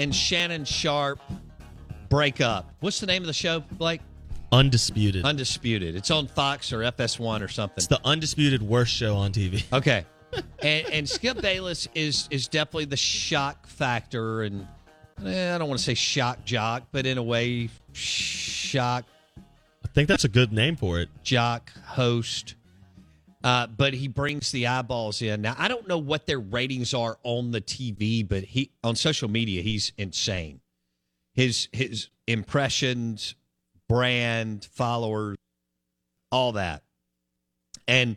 and Shannon Sharpe break up? What's the name of the show, Blake? Undisputed. Undisputed. It's on Fox or FS1 or something. It's the undisputed worst show on TV. Okay. and, and Skip Bayless is is definitely the shock factor, and eh, I don't want to say shock jock, but in a way, shock I think that's a good name for it. jock host. Uh, but he brings the eyeballs in. Now I don't know what their ratings are on the TV, but he on social media he's insane. His his impressions, brand, followers, all that, and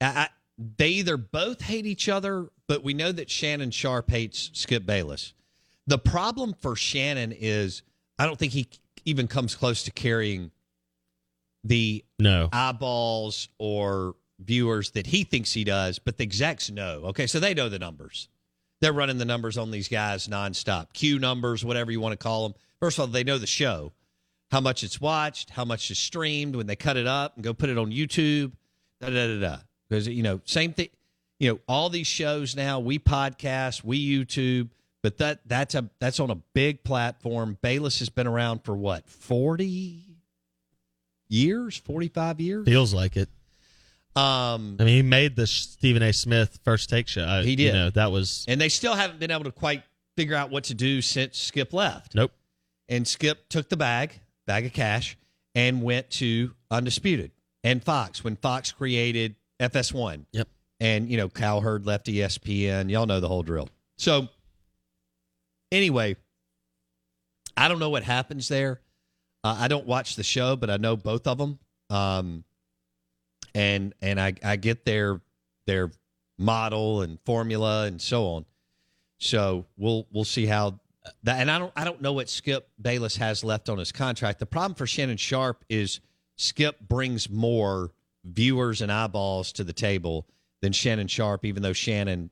I, I, they either both hate each other, but we know that Shannon Sharpe hates Skip Bayless. The problem for Shannon is I don't think he even comes close to carrying the No. eyeballs or viewers that he thinks he does, but the execs know. Okay, so they know the numbers. They're running the numbers on these guys nonstop. Q numbers, whatever you want to call them. First of all, they know the show, how much it's watched, how much is streamed when they cut it up and go put it on YouTube. Da da da da. Because you know, same thing. You know, all these shows now we podcast, we YouTube, but that that's a that's on a big platform. Bayless has been around for what forty years, forty five years. Feels like it. Um, I mean, he made the Stephen A. Smith first take show. He You did. know, that was and they still haven't been able to quite figure out what to do since Skip left. nope. And Skip took the bag, bag of cash, and went to Undisputed and Fox when Fox created FS1. Yep. And, you know, Cowherd left ESPN. Y'all know the whole drill. So, anyway, I don't know what happens there. Uh, I don't watch the show, but I know both of them. Um, and and I, I get their their model and formula and so on. So we'll we'll see how that. And I don't I don't know what Skip Bayless has left on his contract. The problem for Shannon Sharpe is Skip brings more viewers and eyeballs to the table than Shannon Sharpe, even though Shannon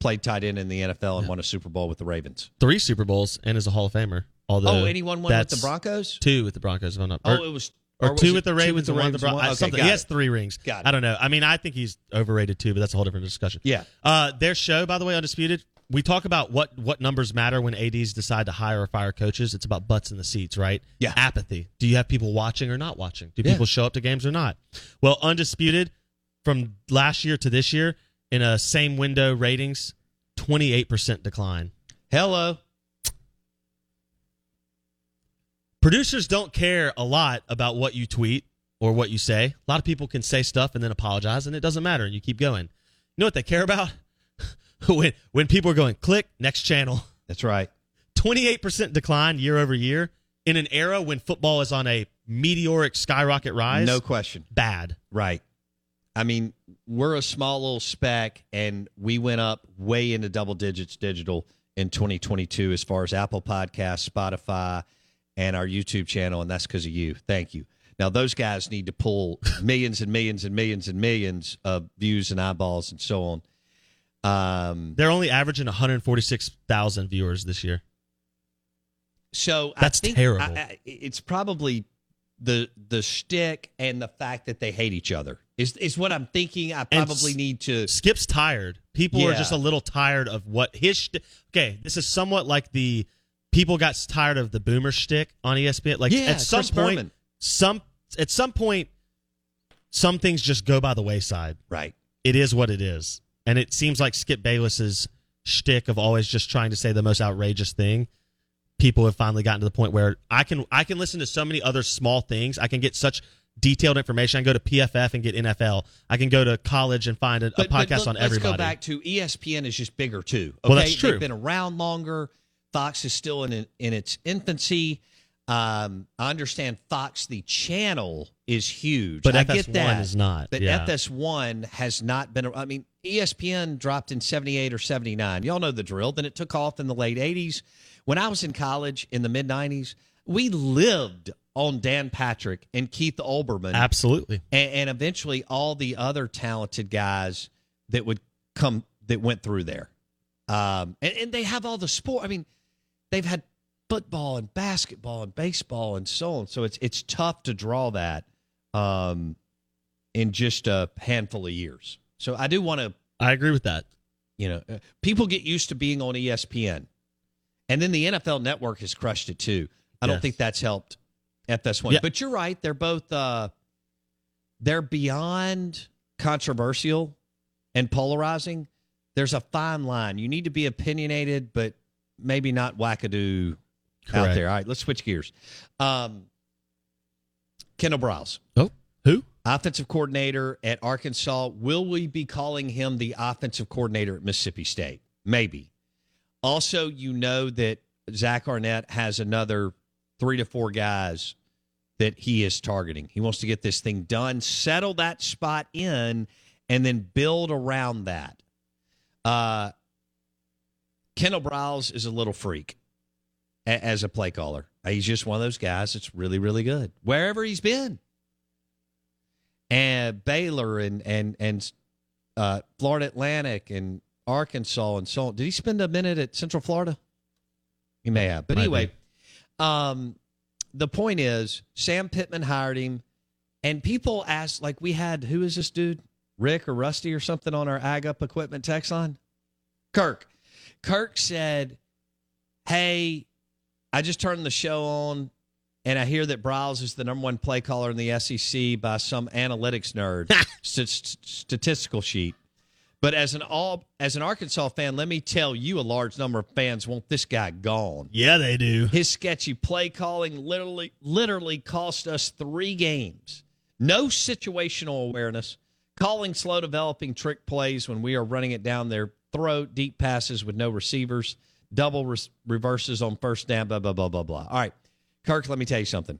played tight end in the NFL and won a Super Bowl with the Ravens. Three Super Bowls and is a Hall of Famer. Although oh, anyone won with the Broncos? Two with the Broncos. If I'm not, Oh, it was or, was two it with the Ravens and one with the Broncos. one- okay, something. He has it. three rings. Got it. I don't know. I mean, I think he's overrated too, but that's a whole different discussion. Yeah. Uh, their show, by the way, undisputed. We talk about what what numbers matter when ads decide to hire or fire coaches. It's about butts in the seats, right? Yeah. Apathy. Do you have people watching or not watching? Do Yeah. people show up to games or not? Well, undisputed from last year to this year in a same window ratings, twenty eight percent decline. Hello. Producers don't care a lot about what you tweet or what you say. A lot of people can say stuff and then apologize, and it doesn't matter, and you keep going. You know what they care about? when when people are going, click next channel. That's right. Twenty eight percent decline year over year in an era when football is on a meteoric skyrocket rise. No question. Bad. Right. I mean, we're a small little speck, and we went up way into double digits digital in 2022 as far as Apple Podcasts, Spotify, and our YouTube channel, and that's because of you. Thank you. Now, those guys need to pull millions and millions and millions and millions of views and eyeballs and so on. Um, They're only averaging 146,000 viewers this year. so That's I think terrible. I- I- it's probably the the shtick and the fact that they hate each other is is what I'm thinking. I probably s- need to. Skip's tired. People are just a little tired of what his. Shtick, okay, this is somewhat like the people got tired of the boomer shtick on ESPN. Like Yeah, at some Chris point, Berman. some at some point, some things just go by the wayside. Right. It is what it is, and it seems like Skip Bayless's shtick of always just trying to say the most outrageous thing. People have finally gotten to the point where I can I can listen to so many other small things. I can get such detailed information. I can go to PFF and get NFL. I can go to college and find a, a But- but podcast look, on let's go back to ESPN is just bigger too. Okay? Well, that's true. They've been around longer. Fox is still in in its infancy. Um, I understand Fox the channel is huge, But I FS1 get that. is not, But yeah. FS1 has not been. I mean, ESPN dropped in '78 or '79. Y'all know the drill. Then it took off in the late '80s. When I was in college in the mid '90s, we lived on Dan Patrick and Keith Olbermann Absolutely. and, and eventually all the other talented guys that would come that went through there. Um, and, and they have all the sport. I mean, they've had football and basketball and baseball and so on. So it's it's tough to draw that um, in just a handful of years. So I do want to, I agree with that. you know, uh, people get used to being on ESPN, and then the NFL Network has crushed it too. I don't think that's helped FS1. Yeah. But you're right; they're both uh, they're beyond controversial and polarizing. There's a fine line. You need to be opinionated, but maybe not wackadoo out there. All right, let's switch gears. Um, Kendall Briles, Oh, who? offensive coordinator at Arkansas. Will we be calling him the offensive coordinator at Mississippi State? Maybe. Also, you know that Zach Arnett has another three to four guys that he is targeting. He wants to get this thing done, settle that spot in, and then build around that. Uh, Kendall Briles is a little freak a- as a play caller. He's just one of those guys that's really, really good wherever he's been. And Baylor and and and uh, Florida Atlantic and Arkansas and so on. Did he spend a minute at Central Florida? He may have. But Might anyway, um, the point is Sam Pittman hired him, and people asked, like, we had who is this dude, Rick or Rusty or something on our Ag Up Equipment text line? Kirk. Kirk said, Hey, I just turned the show on and I hear that Briles is the number one play caller in the SEC by some analytics nerd st- statistical sheet. But as an all as an Arkansas fan, let me tell you, a large number of fans want this guy gone. Yeah, they do. His sketchy play calling literally literally cost us three games. No situational awareness, calling slow developing trick plays when we are running it down their throat, deep passes with no receivers, double reverses on first down, blah blah blah blah blah. All right, Kirk, let me tell you something.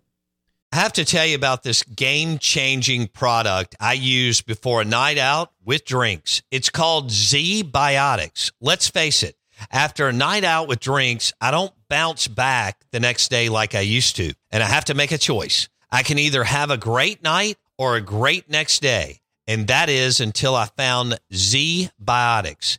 I have to tell you about this game changing product I use before a night out with drinks. It's called ZBiotics. Let's face it, after a night out with drinks, I don't bounce back the next day like I used to, and I have to make a choice. I can either have a great night or a great next day, and that is until I found Z Biotics.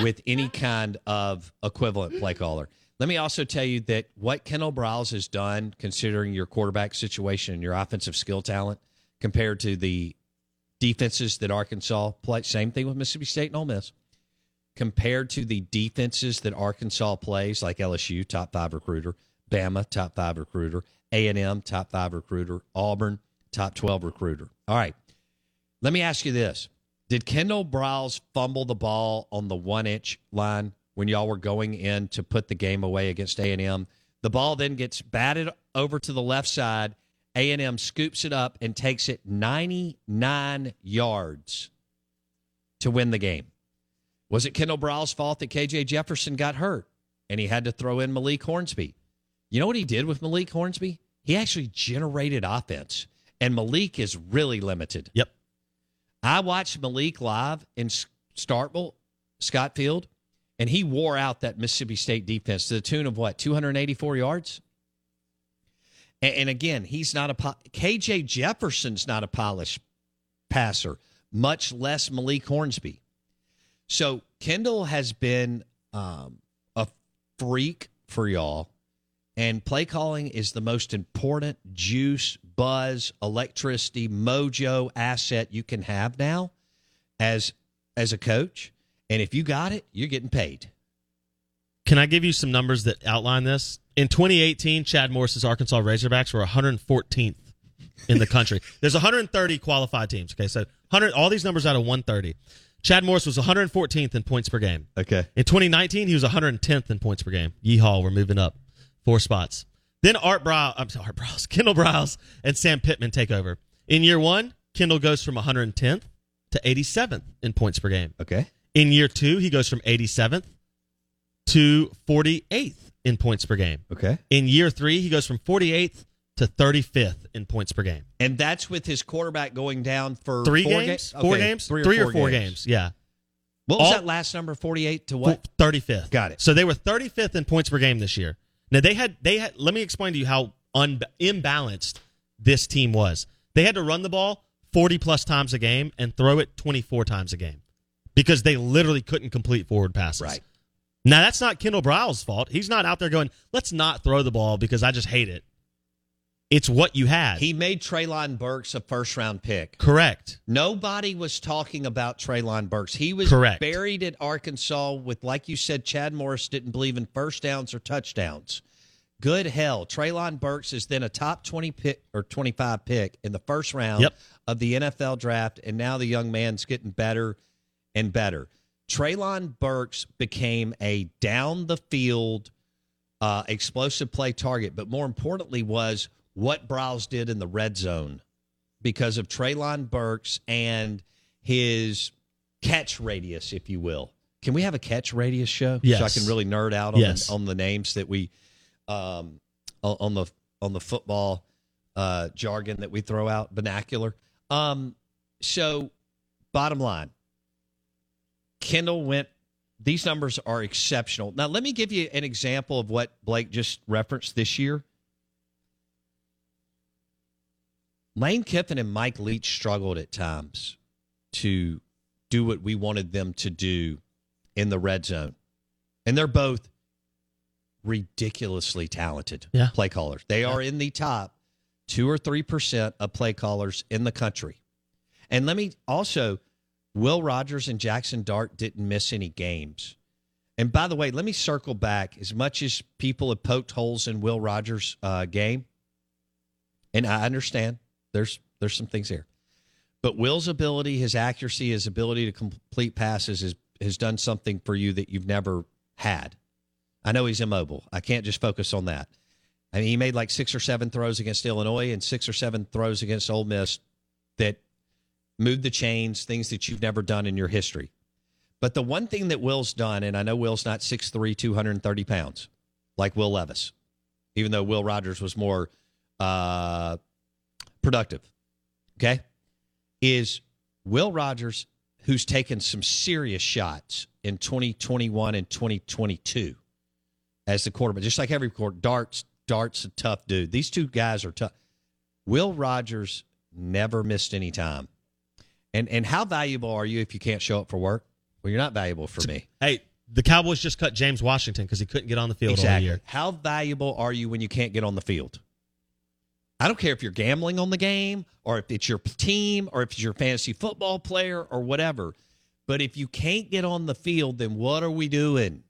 with any kind of equivalent play caller. Let me also tell you that what Kendall Briles has done, considering your quarterback situation and your offensive skill talent, compared to the defenses that Arkansas play, same thing with Mississippi State and Ole Miss, compared to the defenses that Arkansas plays, like LSU, top five recruiter, Bama, top five recruiter, A&M, top five recruiter, Auburn, top 12 recruiter. All right. Let me ask you this. Did Kendall Briles fumble the ball on the one inch line when y'all were going in to put the game away against A&M? The ball then gets batted over to the left side. A&M scoops it up and takes it 99 yards to win the game. Was it Kendall Briles' fault that KJ Jefferson got hurt and he had to throw in Malik Hornsby? You know what he did with Malik Hornsby? He actually generated offense, and Malik is really limited. Yep. I watched Malik live in Starkville, Scott Field, and he wore out that Mississippi State defense to the tune of what, 284 yards? And, and again, he's not a KJ Jefferson's not a polished passer, much less Malik Hornsby. So Kendall has been um, a freak for y'all, and play calling is the most important juice, buzz, electricity, mojo asset you can have now as as a coach. And if you got it, you're getting paid. Can I give you some numbers that outline this? In 2018, Chad Morris's Arkansas Razorbacks were 114th in the country. There's 130 qualified teams. Okay, so 100 all these numbers out of 130. Chad Morris was 114th in points per game. Okay. In 2019, he was 110th in points per game. Yeehaw, we're moving up four spots. Then Art Brow, I'm sorry, Art Briles, Kendall Briles, and Sam Pittman take over. In year one, Kendall goes from 110th to 87th in points per game. Okay. In year two, he goes from 87th to 48th in points per game. Okay. In year three, he goes from 48th to 35th in points per game. And that's with his quarterback going down for three four games, ga- four okay, games, three or, three four, or four games. games. Yeah. What was All- that last number? Forty-eight to what? 35th. Got it. So they were 35th in points per game this year. Now they had they had let me explain to you how un, imbalanced this team was. They had to run the ball 40 plus times a game and throw it 24 times a game because they literally couldn't complete forward passes. Right. Now that's not Kendall Briles' fault. He's not out there going, "Let's not throw the ball because I just hate it." It's what you had. He made Treylon Burks a first-round pick. Correct. Nobody was talking about Treylon Burks. He was Correct. buried at Arkansas with, like you said, Chad Morris didn't believe in first downs or touchdowns. Good hell. Treylon Burks is then a top 20 pick or 25 pick in the first round Yep. of the NFL draft, and now the young man's getting better and better. Treylon Burks became a down the field uh, explosive play target, but more importantly was what Briles did in the red zone because of Treylon Burks and his catch radius, if you will. Can we have a catch radius show? Yes. So I can really nerd out on, Yes. the, on the names that we um on on the on the football uh jargon that we throw out, vernacular. Um so bottom line, Kendall went these numbers are exceptional. Now let me give you an example of what Blake just referenced this year. Lane Kiffin and Mike Leach struggled at times to do what we wanted them to do in the red zone. And they're both ridiculously talented Yeah. play callers. They are in the top two or 3% of play callers in the country. And let me also, Will Rogers and Jackson Dart didn't miss any games. And by the way, let me circle back. As much as people have poked holes in Will Rogers' uh, game, and I understand there's there's some things here, but Will's ability, his accuracy, his ability to complete passes has has done something for you that you've never had. I know he's immobile. I can't just focus on that. I mean, he made like six or seven throws against Illinois and six or seven throws against Ole Miss that moved the chains, things that you've never done in your history. But the one thing that Will's done, and I know Will's not 6'3, 230 pounds like Will Levis, even though Will Rogers was more uh, productive, okay, is Will Rogers, who's taken some serious shots in 2021 and 2022 as the quarterback, just like every quarter. Dart's, Dart's a tough dude. These two guys are tough. Will Rogers never missed any time. And and how valuable are you if you can't show up for work? Well, you're not valuable for me. Hey, the Cowboys just cut James Washington because he couldn't get on the field all year. How valuable are you when you can't get on the field? I don't care if you're gambling on the game or if it's your team or if it's your fantasy football player or whatever. But if you can't get on the field, then what are we doing?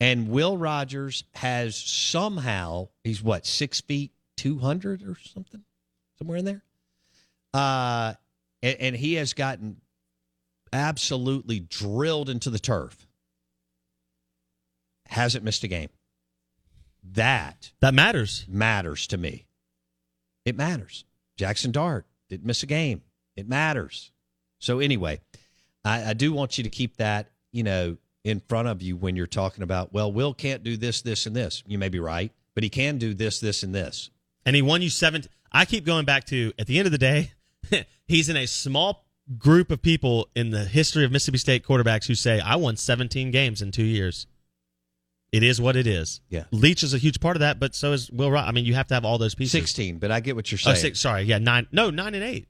And Will Rogers has somehow, he's what, six feet, 200 or something? Somewhere in there? Uh, and, and he has gotten absolutely drilled into the turf. Hasn't missed a game. That That matters. matters to me. It matters. Jackson Dart didn't miss a game. It matters. So anyway, I, I do want you to keep that, you know, in front of you when you're talking about, well, Will can't do this, this, and this. You may be right, but he can do this, this, and this. and he won you seven. I keep going back to at the end of the day, he's in a small group of people in the history of Mississippi State quarterbacks who say, "I won 17 games in two years." It is what it is. Yeah. Leach is a huge part of that, but so is Will. Ro- I mean, you have to have all those pieces. 16, but I get what you're Oh, saying. six. Sorry, yeah, nine. No, nine and eight.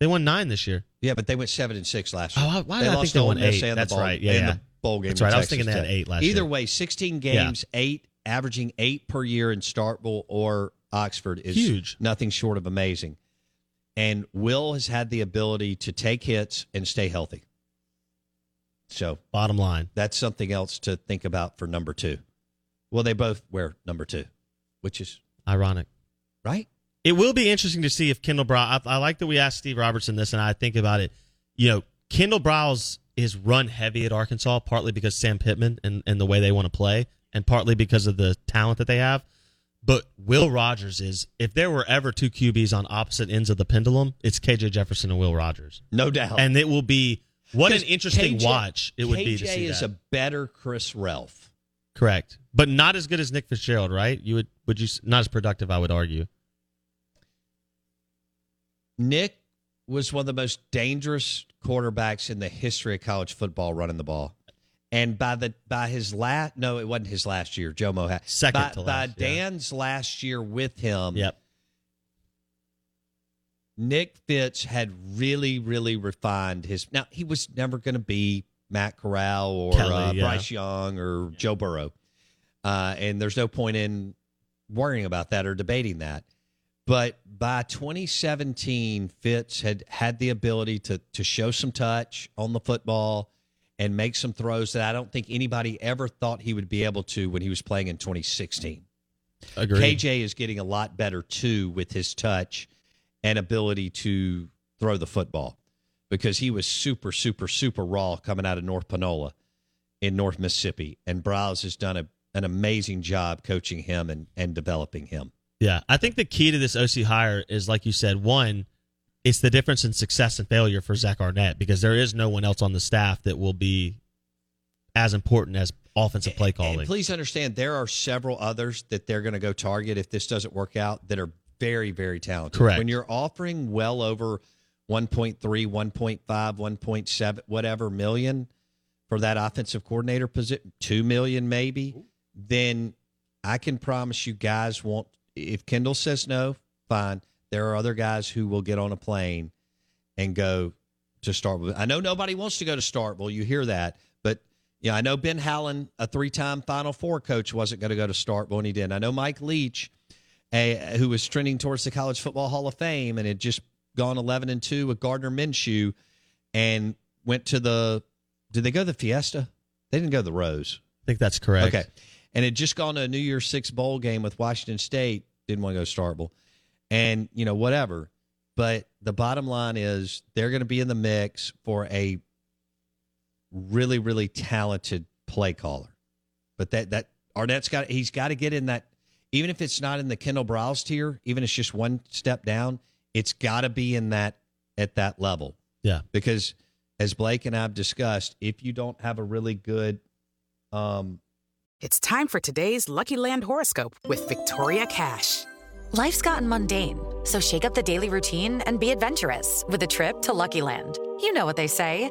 They won nine this year. Yeah, but they went seven and six last oh, year. Oh, why- why did I think they to won eight? the That's bowl- right. Yeah, yeah. the bowl game. That's right. I was Texas thinking they had Tech. eight last Either year. way, sixteen games, eight, averaging eight per year in Starkville or Oxford is Huge. Nothing short of amazing. And Will has had the ability to take hits and stay healthy. So Bottom line, that's something else to think about for number two. Well, they both wear number two, which is ironic. right. It will be interesting to see if Kendall Brow. I, I like that we asked Steve Robertson this, and I think about it. You know, Kendall Briles is run heavy at Arkansas, partly because Sam Pittman and, and the way they want to play, and partly because of the talent that they have. But Will Rogers is, if there were ever two QBs on opposite ends of the pendulum, it's KJ Jefferson and Will Rogers. No doubt. And it will be what an interesting KJ watch it would be to KJ see is that. a better Chris Relf. Correct, but not as good as Nick Fitzgerald, right? You would would you not as productive? I would argue. Nick was one of the most dangerous quarterbacks in the history of college football running the ball. And by the by his last no, it wasn't his last year, Joe Moorhead. Second by, to by last, yeah. Dan's last year with him, Yep. Nick Fitz had really, really refined his. Now he was never going to be Matt Corral or Kelly, uh, yeah. Bryce Young or Joe Burrow, uh, and there's no point in worrying about that or debating that. But by 2017, Fitz had had the ability to to show some touch on the football and make some throws that I don't think anybody ever thought he would be able to when he was playing in 2016. Agreed. KJ is getting a lot better too with his touch and ability to throw the football because he was super, super, super raw coming out of North Panola in North Mississippi. And Briles has done a, an amazing job coaching him and, and developing him. Yeah, I think the key to this OC hire is, like you said, one, it's the difference in success and failure for Zach Arnett because there is no one else on the staff that will be as important as offensive play calling. And please understand, there are several others that they're going to go target if this doesn't work out that are very, very talented. Correct. When you're offering well over 1.3, 1.5, 1.7, whatever million for that offensive coordinator position, 2 million maybe, then I can promise you guys won't. If Kendall says no, fine. There are other guys who will get on a plane and go to Starkville. I know nobody wants to go to Starkville. You hear that, but yeah, I know Ben Howland, a three-time Final Four coach, wasn't going to go to Starkville, and he did. I know Mike Leach, a, who was trending towards the College Football Hall of Fame, and had just gone eleven and two with Gardner Minshew, and went to the. Did they go to the Fiesta? They didn't go to the Rose. I think that's correct. Okay. And had just gone to a New Year's Six bowl game with Washington State. Didn't want to go to Starkville. And, you know, whatever. But the bottom line is they're going to be in the mix for a really, really talented play caller. But that, that Arnett's got, he's got to get in that, even if it's not in the Kendall Briles tier, even if it's just one step down, it's got to be in that at that level. Yeah. Because as Blake and I've discussed, if you don't have a really good um It's time for today's Lucky Land horoscope with Victoria Cash. Life's gotten mundane, so shake up the daily routine and be adventurous with a trip to Lucky Land. You know what they say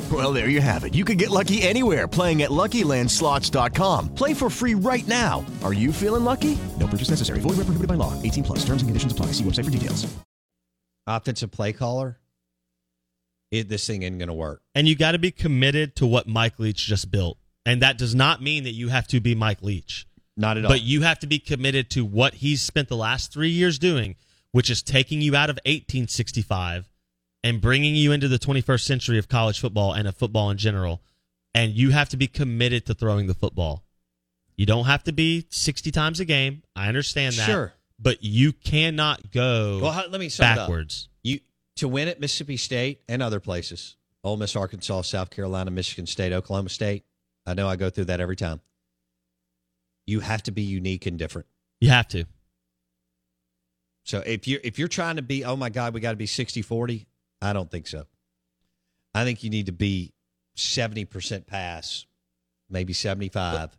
Well, there you have it. You can get lucky anywhere playing at LuckyLandSlots.com. Play for free right now. Are you feeling lucky? No purchase necessary. Void where prohibited by law. 18 plus. Terms and conditions apply. See website for details. offensive play caller, it, this thing isn't going to work. And you got to be committed to what Mike Leach just built. And that does not mean that you have to be Mike Leach. Not at all. But you have to be committed to what he's spent the last three years doing, which is taking you out of 1865 and bringing you into the 21st century of college football and of football in general. And you have to be committed to throwing the football. You don't have to be 60 times a game. I understand that. Sure. But you cannot go Well, how- let me sum it up. backwards. You to win at Mississippi State and other places, Ole Miss, Arkansas, South Carolina, Michigan State, Oklahoma State. I know I go through that every time. You have to be unique and different. You have to. So if you're if you're trying to be, oh my God, we got to be 60-40, I don't think so. I think you need to be 70% pass, maybe 75,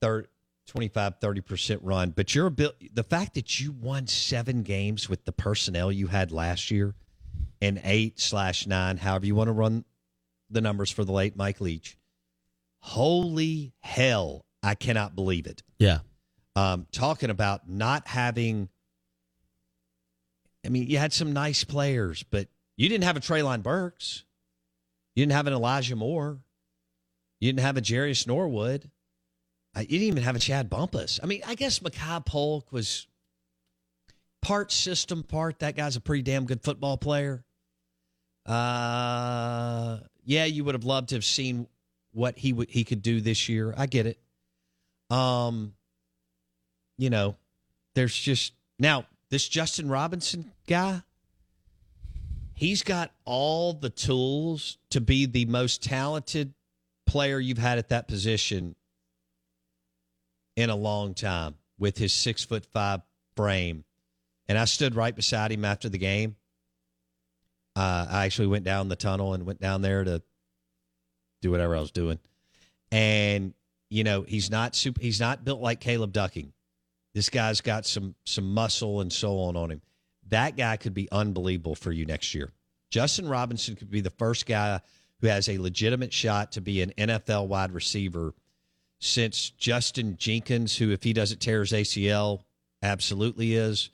30, 25, 30% run. But your abil- the fact that you won seven games with the personnel you had last year and eight slash nine, however you want to run the numbers for the late Mike Leach. Holy hell, I cannot believe it. Yeah. Um, talking about not having I mean, you had some nice players, but you didn't have a Treylon Burks. You didn't have an Elijah Moore. You didn't have a Jarius Norwood. Uh, You didn't even have a Chad Bumphis. I mean, I guess Makai Polk was part system, part that guy's a pretty damn good football player. Uh, yeah, you would have loved to have seen what he he could do this year. I get it. Um, you know, there's just now this Justin Robinson guy. He's got all the tools to be the most talented player you've had at that position in a long time with his six foot five frame. And I stood right beside him after the game. Uh, I actually went down the tunnel and went down there to do whatever I was doing. And you know, he's not super. He's not built like Caleb Ducking. This guy's got some some muscle and so on on him. That guy could be unbelievable for you next year. Justin Robinson could be the first guy who has a legitimate shot to be an NFL wide receiver since Justin Jenkins, who if he doesn't tear his ACL, absolutely is.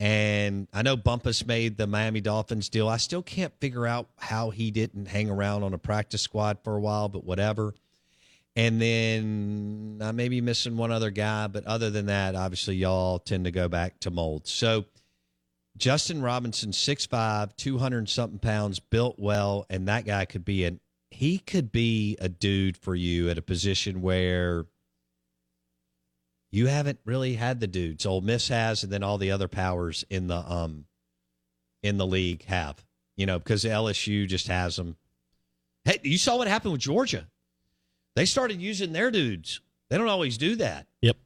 And I know Bumphis made the Miami Dolphins deal. I still can't figure out how he didn't hang around on a practice squad for a while, but whatever. And then I may be missing one other guy, but other than that, obviously y'all tend to go back to mold. So Justin Robinson, 6'5, 200 something pounds, built well, and that guy could be an he could be a dude for you at a position where you haven't really had the dudes. Ole Miss has, and then all the other powers in the um in the league have. You know, because LSU just has them. Hey, you saw what happened with Georgia. They started using their dudes. They don't always do that. Yep.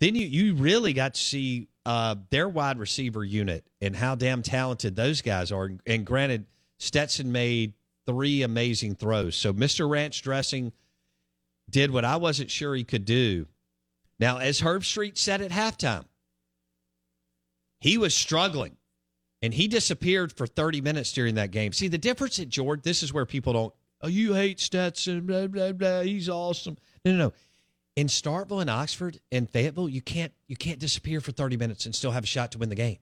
Then you you really got to see uh, their wide receiver unit and how damn talented those guys are. And granted, Stetson made three amazing throws. So Mr. Ranch Dressing did what I wasn't sure he could do. Now, as Herbstreit said at halftime, he was struggling and he disappeared for 30 minutes during that game. See, the difference at George, this is where people don't, oh, you hate Stetson, blah, blah, blah. He's awesome. No, no, no. In Starkville and Oxford and Fayetteville, you can't you can't disappear for 30 minutes and still have a shot to win the game.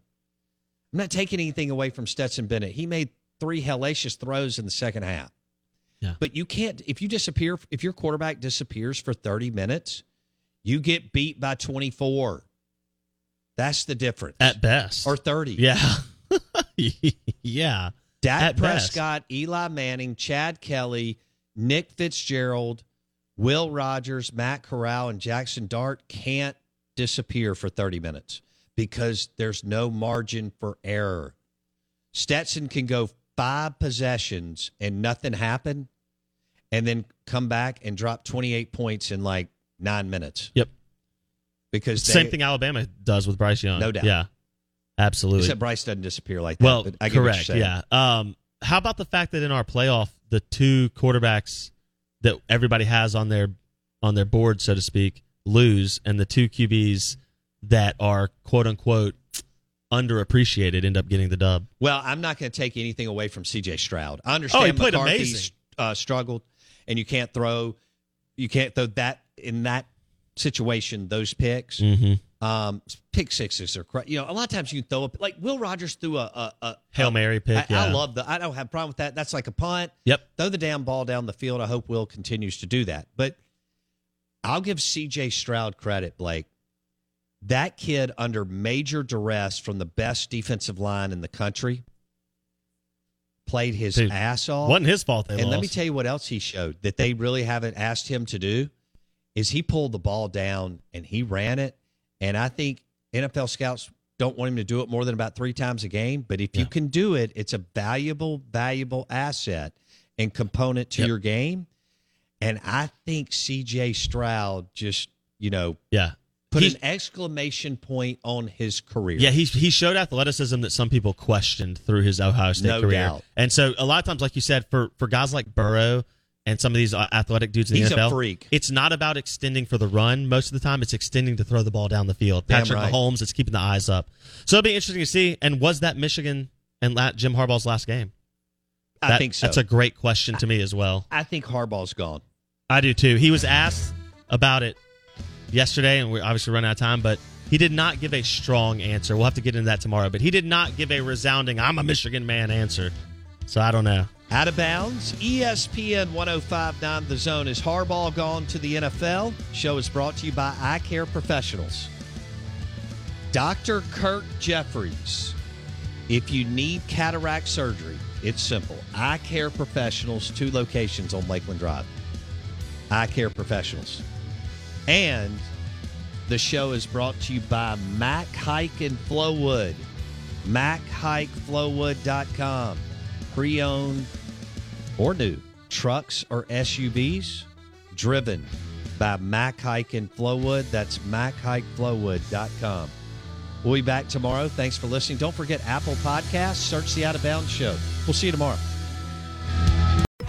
I'm not taking anything away from Stetson Bennett. He made three hellacious throws in the second half. Yeah. But you can't if you disappear if your quarterback disappears for 30 minutes, you get beat by 24. That's the difference. At best. Or 30. Yeah. yeah. Dak At best. Prescott, Eli Manning, Chad Kelly, Nick Fitzgerald, Will Rogers, Matt Corral, and Jackson Dart can't disappear for 30 minutes because there's no margin for error. Stetson can go five possessions and nothing happen, and then come back and drop 28 points in like nine minutes. Yep. Because Same thing Alabama does with Bryce Young. No doubt. Yeah. Absolutely. Except Bryce doesn't disappear like that. Well, I correct. Yeah. Um, how about the fact that in our playoff, the two quarterbacks that everybody has on their on their board, so to speak, lose, and the two QBs that are quote unquote underappreciated end up getting the dub. Well, I'm not going to take anything away from C.J. Stroud. I understand Oh, he played McCarthy amazing. Uh, struggled, and you can't throw, you can't throw that in that situation. Those picks, Mm-hmm. um, pick sixes are cra- you know a lot of times you can throw a like Will Rogers threw a, a, a Hail Mary pick. I, yeah. I love the. I don't have a problem with that. That's like a punt. Yep. Throw the damn ball down the field. I hope Will continues to do that. But I'll give C.J. Stroud credit, Blake. That kid under major duress from the best defensive line in the country played his Dude, ass off. wasn't his fault they and let me tell you what else he showed that they really haven't asked him to do is he pulled the ball down and he ran it. And I think NFL scouts don't want him to do it more than about three times a game. But if you can do it, it's a valuable, valuable asset and component to Yep. your game. And I think CJ Stroud just, you know, Yeah. put an exclamation point on his career. Yeah, he he showed athleticism that some people questioned through his Ohio State No career. doubt. And so a lot of times, like you said, for for guys like Burrow and some of these uh, athletic dudes in the He's a freak. it's not about extending for the run. Most of the time, it's extending to throw the ball down the field. Damn Patrick right. Mahomes, it's keeping the eyes up. So it'll be interesting to see. And was that Michigan and la- Jim Harbaugh's last game? I think so. That's a great question to me as well. I think Harbaugh's gone. I do too. He was asked about it yesterday, and we're obviously running out of time, but he did not give a strong answer. We'll have to get into that tomorrow, but he did not give a resounding, I'm a Michigan man answer. So I don't know. Out of bounds, ESPN 1059 The Zone. Is Harbaugh gone to the NFL? Show is brought to you by Eye Care Professionals. Dr. Kirk Jeffries. If you need cataract surgery, it's simple. Eye Care Professionals, two locations on Lakeland Drive. Eye Care Professionals. And the show is brought to you by Mac Haik and Flowood. MacHikeFlowwood.com. Pre owned or new trucks or SUVs driven by Mac Haik and Flowood. That's MacHikeFlowwood.com. We'll be back tomorrow. Thanks for listening. Don't forget Apple Podcasts. Search the Out of Bounds Show. We'll see you tomorrow.